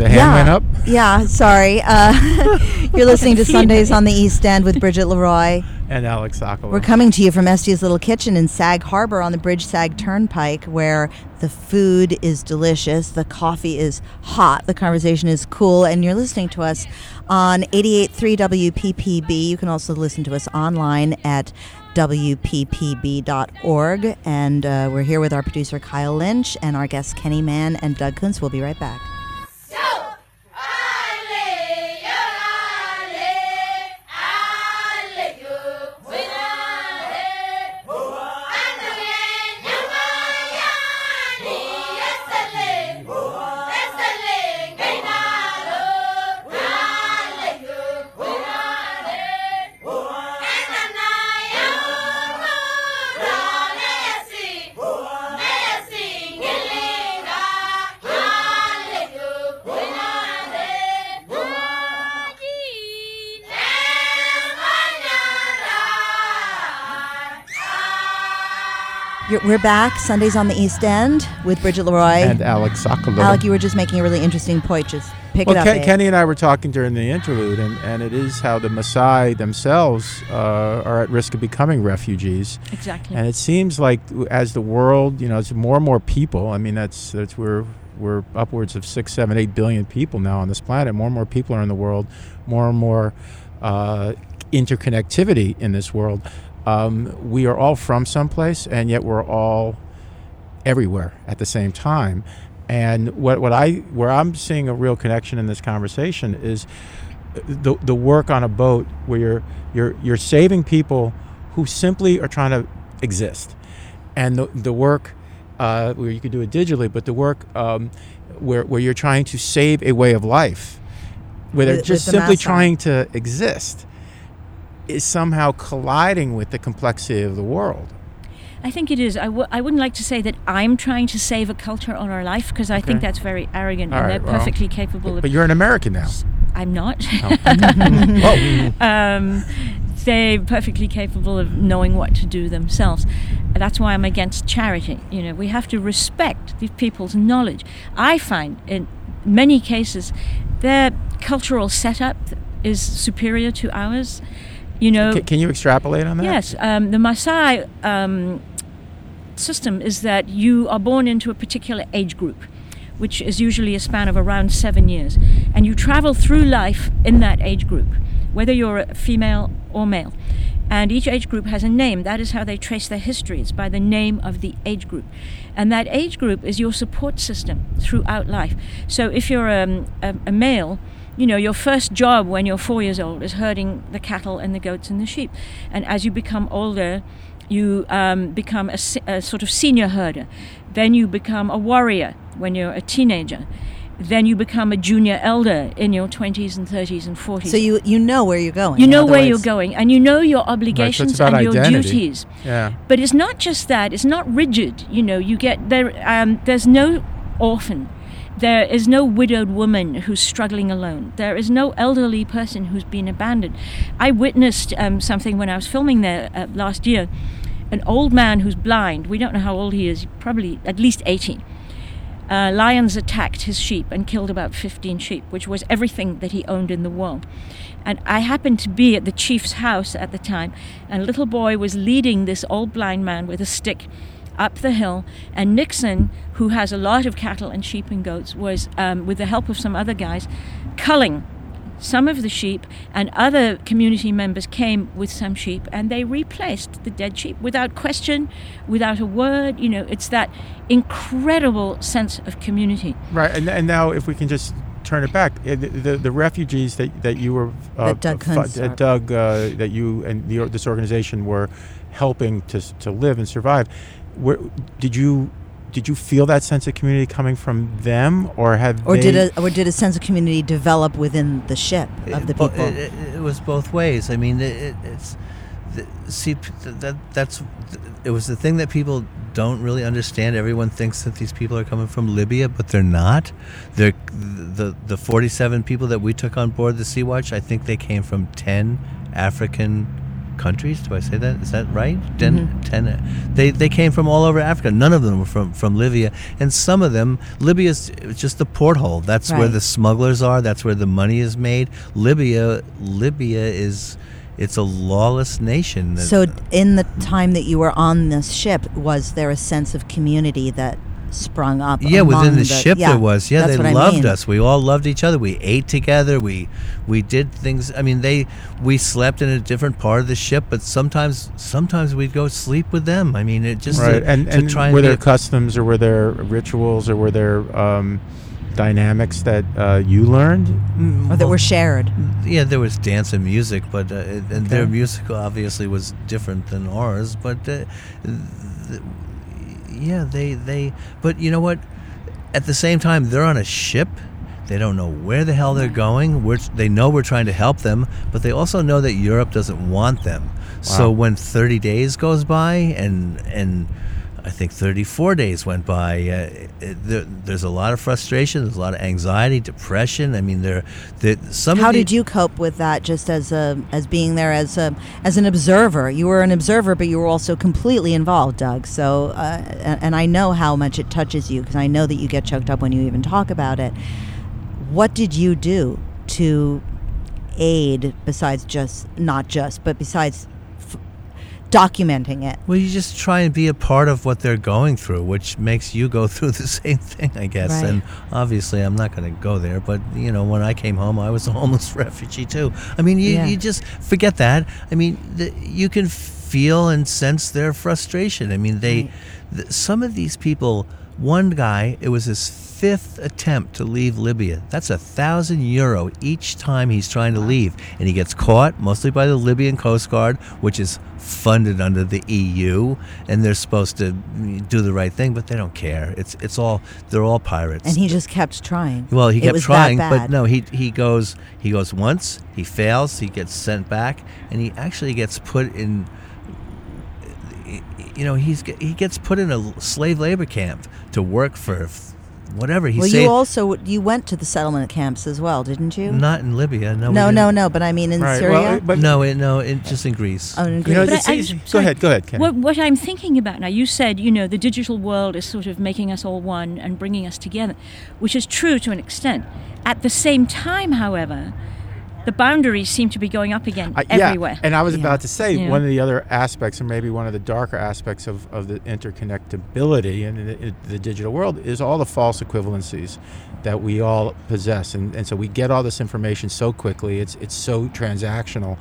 The hand yeah. went up. Yeah. Sorry. Uh, you're listening to Sundays on the East End with Bridget Leroy. And Alec Sokolow. We're coming to you from Estia's Little Kitchen in Sag Harbor on the Bridge Sag Turnpike, where the food is delicious, the coffee is hot, the conversation is cool, and you're listening to us on 88.3 WPPB. You can also listen to us online at WPPB.org. And uh, we're here with our producer Kyle Lynch and our guests Kenny Mann and Doug Kuntz. We'll be right back. We're back Sundays on the East End with Bridget Leroy. and Alec Sokolow. Alec, you were just making a really interesting point. Just pick well, it up. Ken, babe. Kenny and I were talking during the interlude, and, and it is how the Maasai themselves uh, are at risk of becoming refugees. Exactly. And it seems like as the world, you know, it's more and more people. I mean, that's that's we're we're upwards of six, seven, eight billion people now on this planet. More and more people are in the world. More and more uh, interconnectivity in this world. Um, we are all from someplace, and yet we're all everywhere at the same time. And what, what I where I'm seeing a real connection in this conversation is the the work on a boat where you're you're you're saving people who simply are trying to exist, and the the work uh, where you could do it digitally, but the work um, where where you're trying to save a way of life, where they're With- just with the simply trying to exist, is somehow colliding with the complexity of the world. I think it is. I w- I wouldn't like to say that I'm trying to save a culture on our life because I think that's very arrogant All and right, they're well, perfectly capable of. But you're an American now. I'm not. Whoa. um, they're perfectly capable of knowing what to do themselves. That's why I'm against charity. You know, we have to respect these people's knowledge. I find in many cases their cultural setup is superior to ours. You know, Can, can you extrapolate on that? Yes, um, the Maasai um, system is that you are born into a particular age group, which is usually a span of around seven years, and you travel through life in that age group, whether you're a female or male. And each age group has a name. That is how they trace their history. It's by the name of the age group. And that age group is your support system throughout life. So if you're um, a, a male, you know, your first job when you're four years old is herding the cattle and the goats and the sheep. And as you become older, you um, become a, a sort of senior herder. Then you become a warrior when you're a teenager. Then you become a junior elder in your 20s and 30s and 40s. So you you know where you're going. you know other where you're going and you know your Right, so obligations and your identity. duties. Yeah. But it's not just that. It's not rigid. You know, you get there. Um, there's no orphan. There is no widowed woman who's struggling alone. There is no elderly person who's been abandoned. I witnessed um, something when I was filming there uh, last year. An old man who's blind, we don't know how old he is, probably at least 80. Uh, lions attacked his sheep and killed about 15 sheep, which was everything that he owned in the world. And I happened to be at the chief's house at the time, and a little boy was leading this old blind man with a stick up the hill. And Nixon, who has a lot of cattle and sheep and goats, was, um, with the help of some other guys, culling some of the sheep, and other community members came with some sheep, and they replaced the dead sheep without question, without a word. You know, it's that incredible sense of community. Right, and, and now if we can just turn it back, eh, the, the, the refugees that, that you were uh, That Doug fu- Kuntz that Doug uh, that you and the, this organization were helping to to live and survive. Where, did you did you feel that sense of community coming from them, or have Or they, did a or did a sense of community develop within the ship of the It- people? It, it, it was both ways. I mean, it, it, it's the, see that that's it was the thing that people don't really understand. Everyone thinks that these people are coming from Libya, but they're not. They're the the 47 people that we took on board the Sea Watch. I think they came from 10 African countries. Do I say that? Is that right? 10, 10 uh, they they came from all over Africa. None of them were from from Libya, and some of them Libya is just the porthole. That's where the smugglers are. That's where the money is made. Libya Libya is it's a lawless nation. so in the time that you were on this ship, was there a sense of community that sprung up? yeah, within among the, ship yeah, there was. Yeah, they what I loved mean. us. We all loved each other. We ate together. We we did things. I mean, they we slept in a different part of the ship, but sometimes sometimes we'd go sleep with them. I mean, it just right? to, and to and try and were be there a- customs, or were there rituals, or were there um, dynamics that uh, you learned? Mm, or that were shared. Yeah, there was dance and music, but uh, it- and their music obviously was different than ours. But uh, th- yeah, they they. But you know what? At the same time, they're on a ship. They don't know where the hell they're going. We're, they know we're trying to help them, but they also know that Europe doesn't want them. So when 30 days goes by, and and I think 34 days went by. Uh, it, there, there's a lot of frustration. There's a lot of anxiety, depression. I mean, there, there some. How the, did you cope with that? Just as a as being there as a as an observer, you were an observer, but you were also completely involved, Doug. So, uh, and, and I know how much it touches you because I know that you get choked up when you even talk about it. What did you do to aid besides just not just, but besides documenting it? Well, you just try and be a part of what they're going through, which makes you go through the same thing, I guess. Right. And obviously, I'm not going to go there, but you know, when I came home, I was a homeless refugee too. I mean, you, Yeah. you just forget that. I mean, the, you can feel and sense their frustration. I mean, they, Right. th- some of these people. One guy, it was his fifth attempt to leave Libya. That's a thousand euro each time he's trying to leave, and he gets caught mostly by the Libyan Coast Guard, which is funded under the EU, and they're supposed to do the right thing, but they don't care. It's it's all they're all pirates. And he just kept trying. well, he kept trying, but no, he he goes he goes once, he fails, he gets sent back, and he actually gets put in. You know, he's he gets put in a slave labor camp to work for whatever he said. well, saved. you also you went to the settlement camps as well, didn't you? Not in Libya, no. no, no, no. But I mean in Right, Syria. well, but no, it, no, it, just in Greece. Oh, in you know, Greece. But it's I- I go ahead, go ahead, Ken. What, what I'm thinking about now, you said, you know, the digital world is sort of making us all one and bringing us together, which is true to an extent. At the same time, however, the boundaries seem to be going up again Uh, yeah, everywhere. and I was Yeah. about to say Yeah. one of the other aspects, or maybe one of the darker aspects of, of the interconnectability in the, in the digital world is all the false equivalencies that we all possess, and, and so we get all this information so quickly. It's it's so transactional,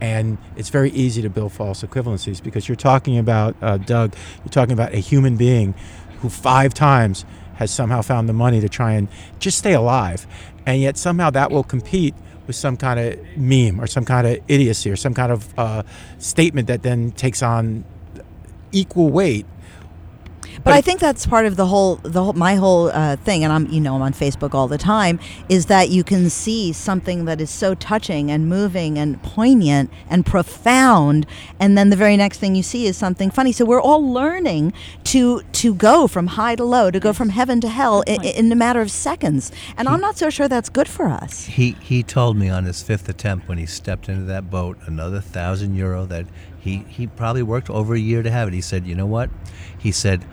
and it's very easy to build false equivalencies because you're talking about uh, Doug. You're talking about a human being who five times has somehow found the money to try and just stay alive, and yet somehow that will compete with some kind of meme or some kind of idiocy or some kind of uh, statement that then takes on equal weight But I think that's part of the whole, the whole, my whole uh, thing, and I'm, you know, I'm on Facebook all the time, is that you can see something that is so touching and moving and poignant and profound, and then the very next thing you see is something funny. So we're all learning to to go from high to low, to go from heaven to hell in, in a matter of seconds, and I'm not so sure that's good for us. He he told me on his fifth attempt when he stepped into that boat, another thousand euro that he he probably worked over a year to have it. He said, you know what? He said,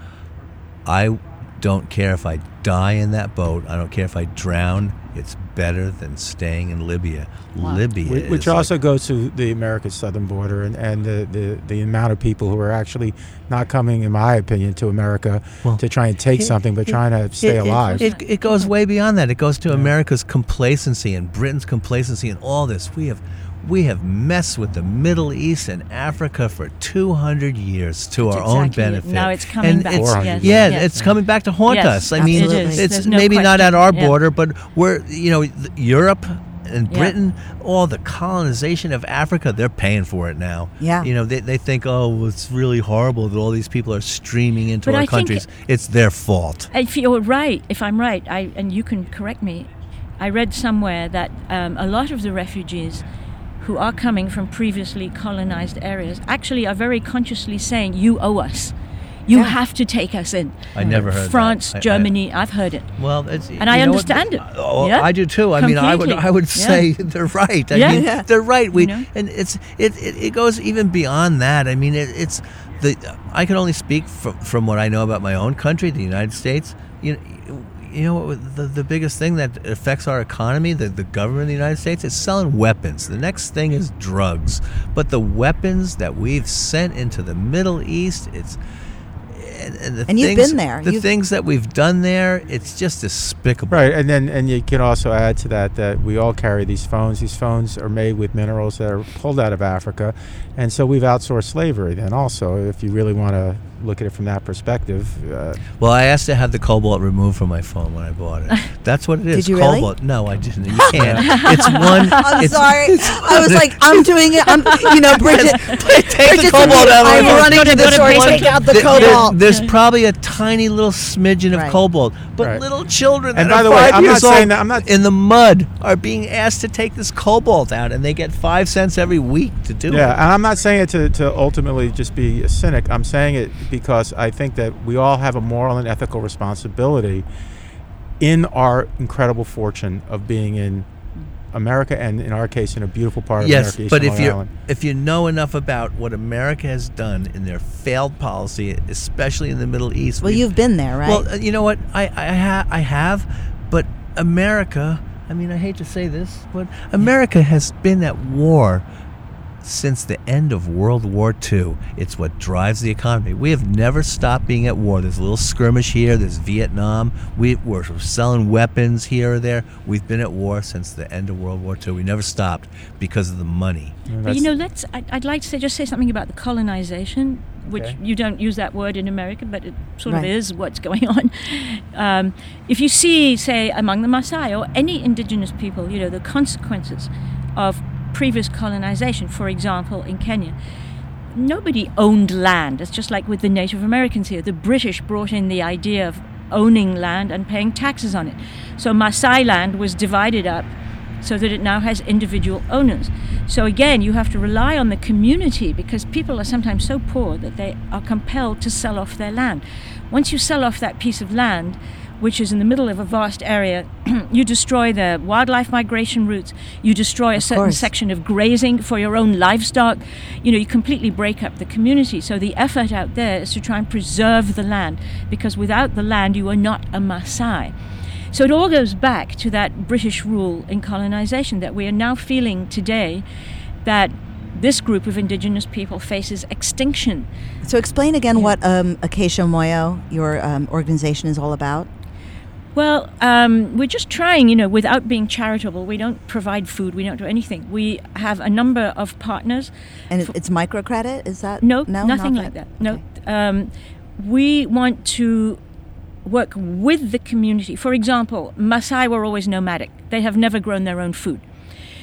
I don't care if I die in that boat. I don't care if I drown. It's better than staying in Libya. Libya, Which is also like- goes to the America's southern border and, and the, the, the amount of people who are actually not coming, in my opinion, to America Well, to try and take it- something, but it- trying to stay it, it- alive. It, it goes way beyond that. It goes to America's complacency and Britain's complacency and all this. We have we have messed with the Middle East and Africa for 200 years to That's our own exactly it. benefit. Now it's coming and back. It's, Yes, yeah, yes. it's coming back to haunt Yes, us. I mean. It it's no maybe not at our Yeah. border, but we're you know Europe and Yeah. Britain, all the colonization of Africa, they're paying for it now. Yeah. You know, they, they think, oh, it's really horrible that all these people are streaming into But our I countries. It's their fault. If you're right, if I'm right, I, and you can correct me, I read somewhere that um, a lot of the refugees who are coming from previously colonized areas actually are very consciously saying, "You owe us. You Yeah. have to take us in." I never heard. France, I- I- Germany. I've heard it. Well, it's, And I know what? understand it. Oh, Yeah. I do too. I mean, I would, I would Yeah. say they're right. I Yeah. mean, Yeah. they're right. We, You know? and it's, it, it, it goes even beyond that. I mean, it, it's the. I can only speak from from what I know about my own country, the United States. You know, you know what? The, the biggest thing that affects our economy, the, the government of the United States, is selling weapons. The next thing is drugs. But the weapons that we've sent into the Middle East, it's and, and, the And you've been there. The You've- things that we've done there, it's just despicable. Right, and then and you can also add to that that we all carry these phones. These phones are made with minerals that are pulled out of Africa, and so we've outsourced slavery. Then also, if you really want to look at it from that perspective, uh, Well, I asked to have the cobalt removed from my phone when I bought it. That's what it is. Did you really? cobalt. No, I didn't. You can't. it's one. I'm it's, sorry. I was like, I'm doing it. I'm, you know, Bridget. Take the cobalt out I'm running to the store to take out the There- there- cobalt. there's probably a tiny little smidgen of Right. cobalt, but Right. little children And that by are the way, five I'm not years saying old that- I'm not- in the mud are being asked to take this cobalt out, and they get five cents every week to do yeah. it. Yeah, and I'm not saying it to, to ultimately just be a cynic. I'm saying it because I think that we all have a moral and ethical responsibility in our incredible fortune of being in America, and in our case, in a beautiful part of Yes, America, Yes, but if you if you know enough about what America has done in their failed policy, especially in the Middle East, Well, you've been there, right? Well, uh, you know what? I I, ha- I have, but America. I mean, I hate to say this, but America has been at war since the end of World War II. It's what drives the economy. We have never stopped being at war. There's a little skirmish here. There's Vietnam. We, we're selling weapons here or there. We've been at war since the end of World War II. We never stopped because of the money. You know, But you know, let's. I, I'd like to say, just say something about the colonization, which Okay. you don't use that word in America, but it sort Right. of is what's going on. Um, if you see, say, among the Maasai or any indigenous people, you know, the consequences of previous colonization, for example, in Kenya. Nobody owned land. It's just like with the Native Americans here. The British brought in the idea of owning land and paying taxes on it. So Maasai land was divided up so that it now has individual owners. So again, you have to rely on the community because people are sometimes so poor that they are compelled to sell off their land. Once you sell off that piece of land, which is in the middle of a vast area, you destroy the wildlife migration routes, you destroy a certain course. section of grazing for your own livestock, you know, you completely break up the community. So the effort out there is to try and preserve the land because without the land, you are not a Maasai. So it all goes back to that British rule in colonization that we are now feeling today that this group of indigenous people faces extinction. so explain again what um, Acacia Moyo, your um, organization, is all about. Well, um, we're just trying, you know, without being charitable. We don't provide food, we don't do anything. We have a number of partners. And it, it's microcredit. Is that No, no nothing not like that. No. Um, we want to work with the community. For example, Maasai were always nomadic, they have never grown their own food.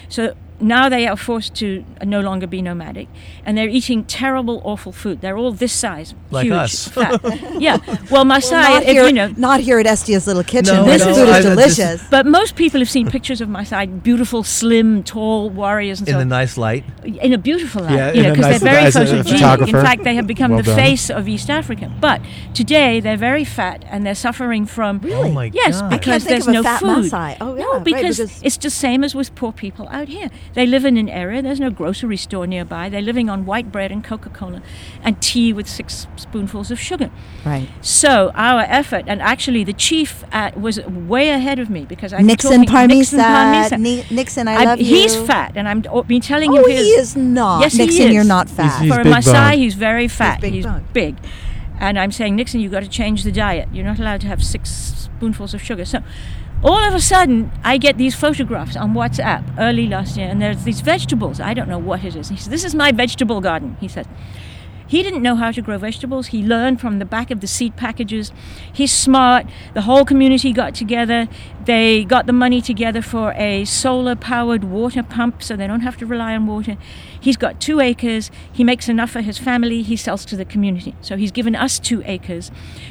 So now they are forced to no longer be nomadic, and they're eating terrible, awful food. They're all this size, Like huge, us. fat. yeah. Well, Maasai, not, if here, you know, not here at Estia's Little Kitchen. No, this I know. food I- is I- this- delicious. but most people have seen pictures of Maasai, beautiful, slim, tall warriors and In so the nice light. in a beautiful light, Yeah, you know, because nice they're very light. As a photogenic. In fact, they have become well the done. face of East Africa. But today they're very fat and they're suffering from Oh my yes, God. Because there's no food. Maasai. Oh, yeah, no, right, because, because- it's the same as with poor people out here. They live in an area. There's no grocery store nearby. They're living on white bread and Coca-Cola and tea with six spoonfuls of sugar. Right. So our effort, and actually the chief uh, was way ahead of me because I Nixon talking, Nixon Parmesan. Parmesan. Ni- Nixon, I, I- love you. he's fat, and I'm oh, been telling Oh, you he his. is not. Yes, he Nixon, you're not fat. He's For a big Maasai, boned. he's very fat. big He's boned. big. And I'm saying, Nixon, you've got to change the diet. You're not allowed to have six spoonfuls of sugar. So all of a sudden, I get these photographs on WhatsApp early last year, and there's these vegetables. I don't know what it is. He says, This is my vegetable garden, he says. He didn't know how to grow vegetables. He learned from the back of the seed packages. He's smart. The whole community got together. They got the money together for a solar powered water pump so they don't have to rely on water. He's got two acres. He makes enough for his family. He sells to the community. So he's given us two acres.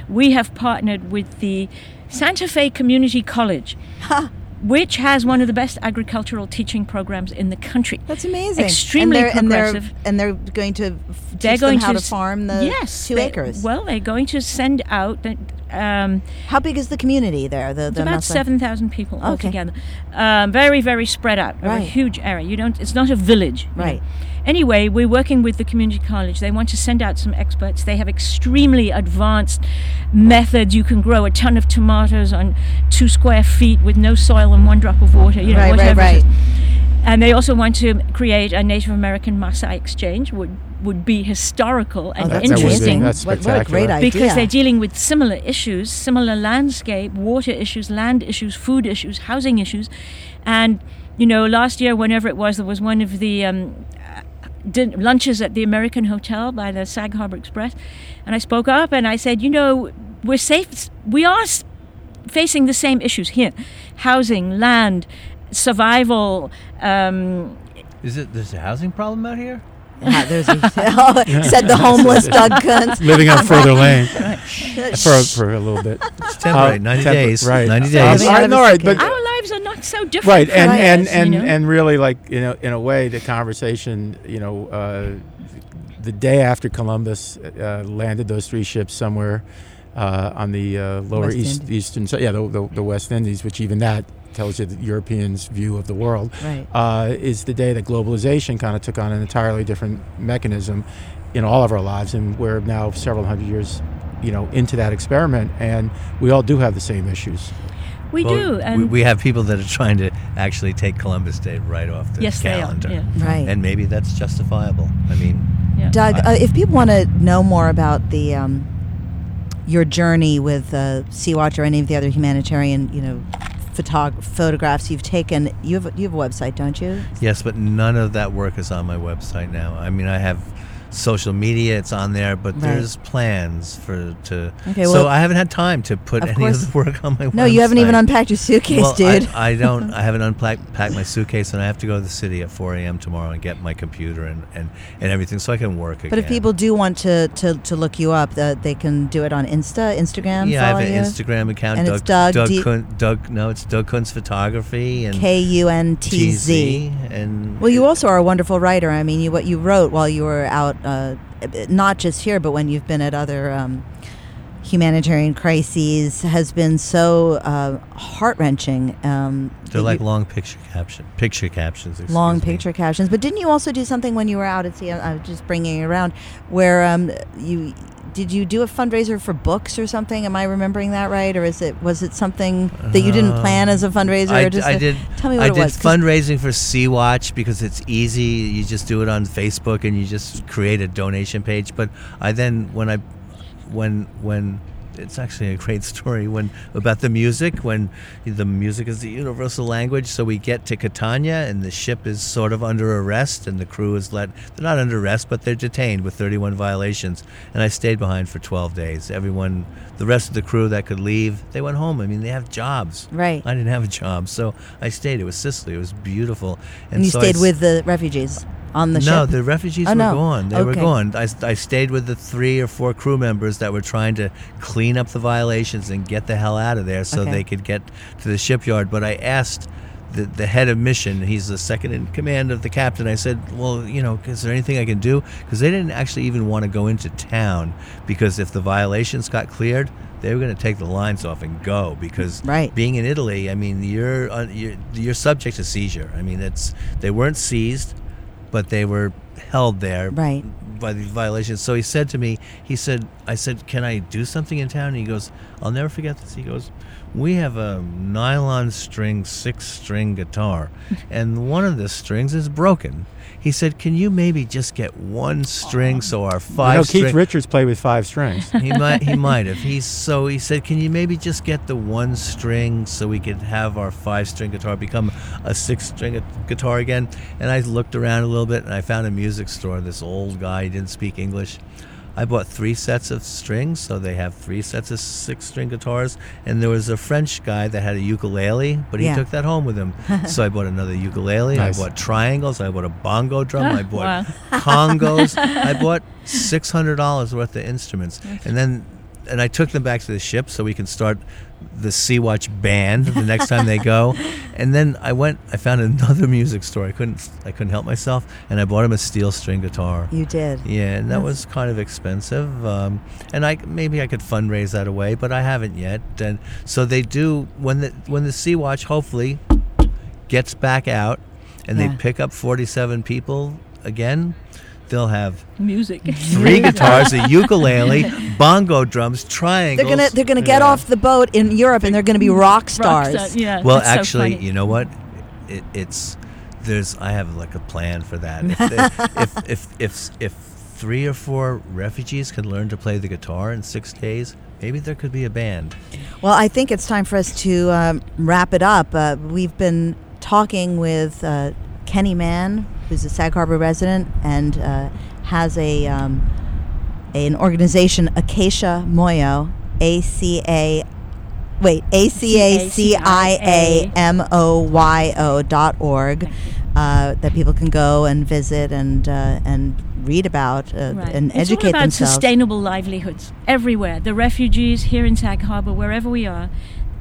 We have partnered with the Santa Fe Community College. Which has one of the best agricultural teaching programs in the country. That's amazing. Extremely and progressive. And they're, and they're going to f- teach They're going them how to, s- farm the yes, two they- acres. Well, they're going to send out. the- Um, how big is the community there? The, it's the about seven thousand people Okay. altogether. Um, very, very spread out over a Right. huge area. You don't. It's not a village. right? know. Right. Anyway, we're working with the community college. They want to send out some experts. They have extremely advanced methods. You can grow a ton of tomatoes on two square feet with no soil and one drop of water. You know, Right, right, whatever it right. And they also want to create a Native American Maasai exchange. Would would be historical and Oh, that's That would interesting that's What, what a great idea. because they're dealing with similar issues, similar landscape, water issues, land issues, food issues, housing issues, and you know, last year, whenever it was, there was one of the um, din- lunches at the American Hotel by the Sag Harbor Express, and I spoke up and I said, you know, we're safe. We are facing the same issues here: housing, land, survival. Um, Is it there's a housing problem out here? Yeah, there's a, said the homeless Doug Kuntz. Living on Further Lane for, for a little bit. It's temporary. Uh, 90 tempor- days. right. 90 Uh, days. Living out I of a right, but suitcase. our lives are not so different. right, and from and and, you know? and really, like you know, in a way, the conversation, you know, uh, the day after Columbus uh, landed those three ships somewhere uh, on the uh, lower West east, Indies. eastern, so yeah, the, the, the West Indies, which even that tells you the Europeans' view of the world. Right. uh, is the day that globalization kind of took on an entirely different mechanism in all of our lives, and we're now several hundred years, you know, into that experiment, and we all do have the same issues. We Well, do, we, and we have people that are trying to actually take Columbus Day right off the yes, they are. calendar. Yeah. Right. And maybe that's justifiable. I mean, Yeah. Doug, I- uh, if people want to know more about the um, your journey with uh, Sea Watch or any of the other humanitarian, you know, photog- photographs you've taken, you have you have a website, don't you? yes, but none of that work is on my website now. I mean, I have social media; it's on there, but Right. there's plans for to. Okay, well, so I haven't had time to put Of any course. of the work on my. No, you haven't even unpacked your suitcase, well, dude. I, I don't. I haven't unpacked packed my suitcase, and I have to go to the city at 4 a.m. tomorrow and get my computer and, and, and everything, so I can work again. but if people do want to, to, to look you up, uh, they can do it on Insta, Instagram. yeah, I have an you? Instagram account. And Doug, it's Doug Doug, D- Kun, Doug. No, it's Doug Kuntz Photography and K U N T Z. And Well, you also are a wonderful writer. I mean, you, what you wrote while you were out, uh, not just here, but when you've been at other um, humanitarian crises, has been so uh, heart wrenching. Um, they're like you- long picture caption, picture captions. long me. picture captions. But didn't you also do something when you were out at sea? I was just bringing it around, where um, you did you do a fundraiser for books or something? Am I remembering that right, or is it was it something that you didn't plan as a um, fundraiser? I, or just I did. Tell me what I it did was. fundraising for Sea Watch because it's easy. You just do it on Facebook and you just create a donation page. But I then when I when when it's actually a great story when about the music. When the music is the universal language, so we get to Catania and the ship is sort of under arrest, and the crew is let. They're not under arrest, but they're detained with 31 violations. And I stayed behind for 12 days. Everyone, the rest of the crew that could leave, they went home. I mean, they have jobs. Right. I didn't have a job, so I stayed. It was Sicily. It was beautiful. And you so stayed s- with the refugees on the no, ship. the refugees Oh, were no. gone. They were gone. I, I stayed with the three or four crew members that were trying to clean up the violations and get the hell out of there so Okay. they could get to the shipyard. But I asked the, the head of mission, he's the second in command of the captain, I said, Well, you know, is there anything I can do? Because they didn't actually even want to go into town because if the violations got cleared, they were going to take the lines off and go because Right. being in Italy, I mean, you're, uh, you're you're subject to seizure. I mean, it's they weren't seized, but they were held there Right. by the violations. So he said to me, he said, I said, can I do something in town? And he goes, I'll never forget this. He goes, we have a nylon string six string guitar, and one of the strings is broken. He said, can you maybe just get one string so our You five know, Keith string Richards played with five strings. he might he might have. He's so he said, "Can you maybe just get the one string so we could have our five string guitar become a six string guitar again?" And I looked around a little bit and I found a music store. This old guy didn't speak English. I bought three sets of strings, so they have three sets of six string guitars. And there was a French guy that had a ukulele, but he Yeah. took that home with him. so I bought another ukulele. Nice. I bought triangles. I bought a bongo drum. I bought Wow. congos. I bought six hundred dollars worth of instruments, and then and I took them back to the ship so we can start the Sea Watch band the next time they go. And then I went. I found another music store. I couldn't. I couldn't help myself, and I bought him a steel string guitar. you did. Yeah, and that was kind of expensive. Um, and I maybe I could fundraise that away, but I haven't yet. And so they do when the when the Sea Watch hopefully gets back out, and Yeah. they pick up forty seven people again. They'll have Music. three guitars, a ukulele, bongo drums, triangles. They're gonna they're gonna get Yeah. off the boat in Europe and they're gonna be rock stars. Rockstar, yeah. well, that's so actually, you know what? It, it's there's I have like a plan for that. If, they, if, if if if three or four refugees can learn to play the guitar in six days, maybe there could be a band. Well, I think it's time for us to um, wrap it up. Uh, we've been talking with uh, Kenny Mann, who's a Sag Harbor resident and uh, has a um, an organization, Acacia Moyo, A C A. Wait, A C A C I A M O Y O dot org, uh, that people can go and visit and uh, and read about uh, Right. and it's all educate about themselves. sustainable livelihoods everywhere. The refugees here in Sag Harbor, wherever we are,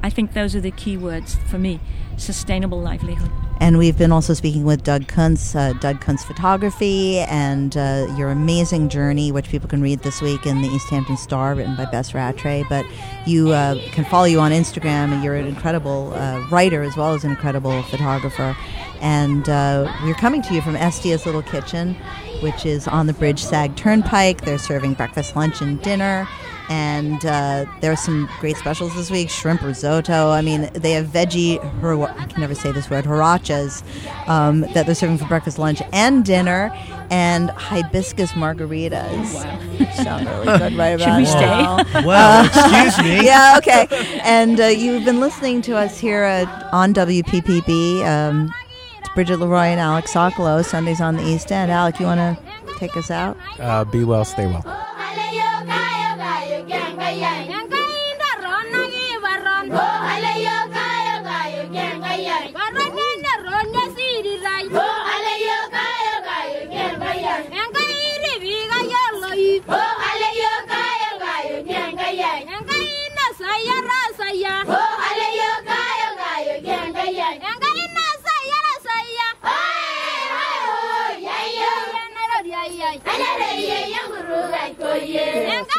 I think those are the key words for me: sustainable livelihood. And we've been also speaking with Doug Kuntz, uh, Doug Kuntz Photography, and uh, your amazing journey, which people can read this week in the East Hampton Star, written by Bess Rattray. But you uh, can follow you on Instagram, and you're an incredible uh, writer as well as an incredible photographer. And uh, we're coming to you from Estia's Little Kitchen, which is on the Bridge Sag Turnpike. They're serving breakfast, lunch, and dinner. And uh, there are some great specials this week: shrimp risotto. I mean, they have veggie. Hor- I can never say this word. Horachas um, that they're serving for breakfast, lunch, and dinner, and hibiscus margaritas. Wow. Sound really good right about Should about we now. stay? Well, excuse me. yeah, okay. And uh, you've been listening to us here uh, on WPPB. Um, it's Bridget Leroy and Alec Sokolow, Sundays on the East End. Alec, you want to take us out? Uh, be well, stay well. Yeah.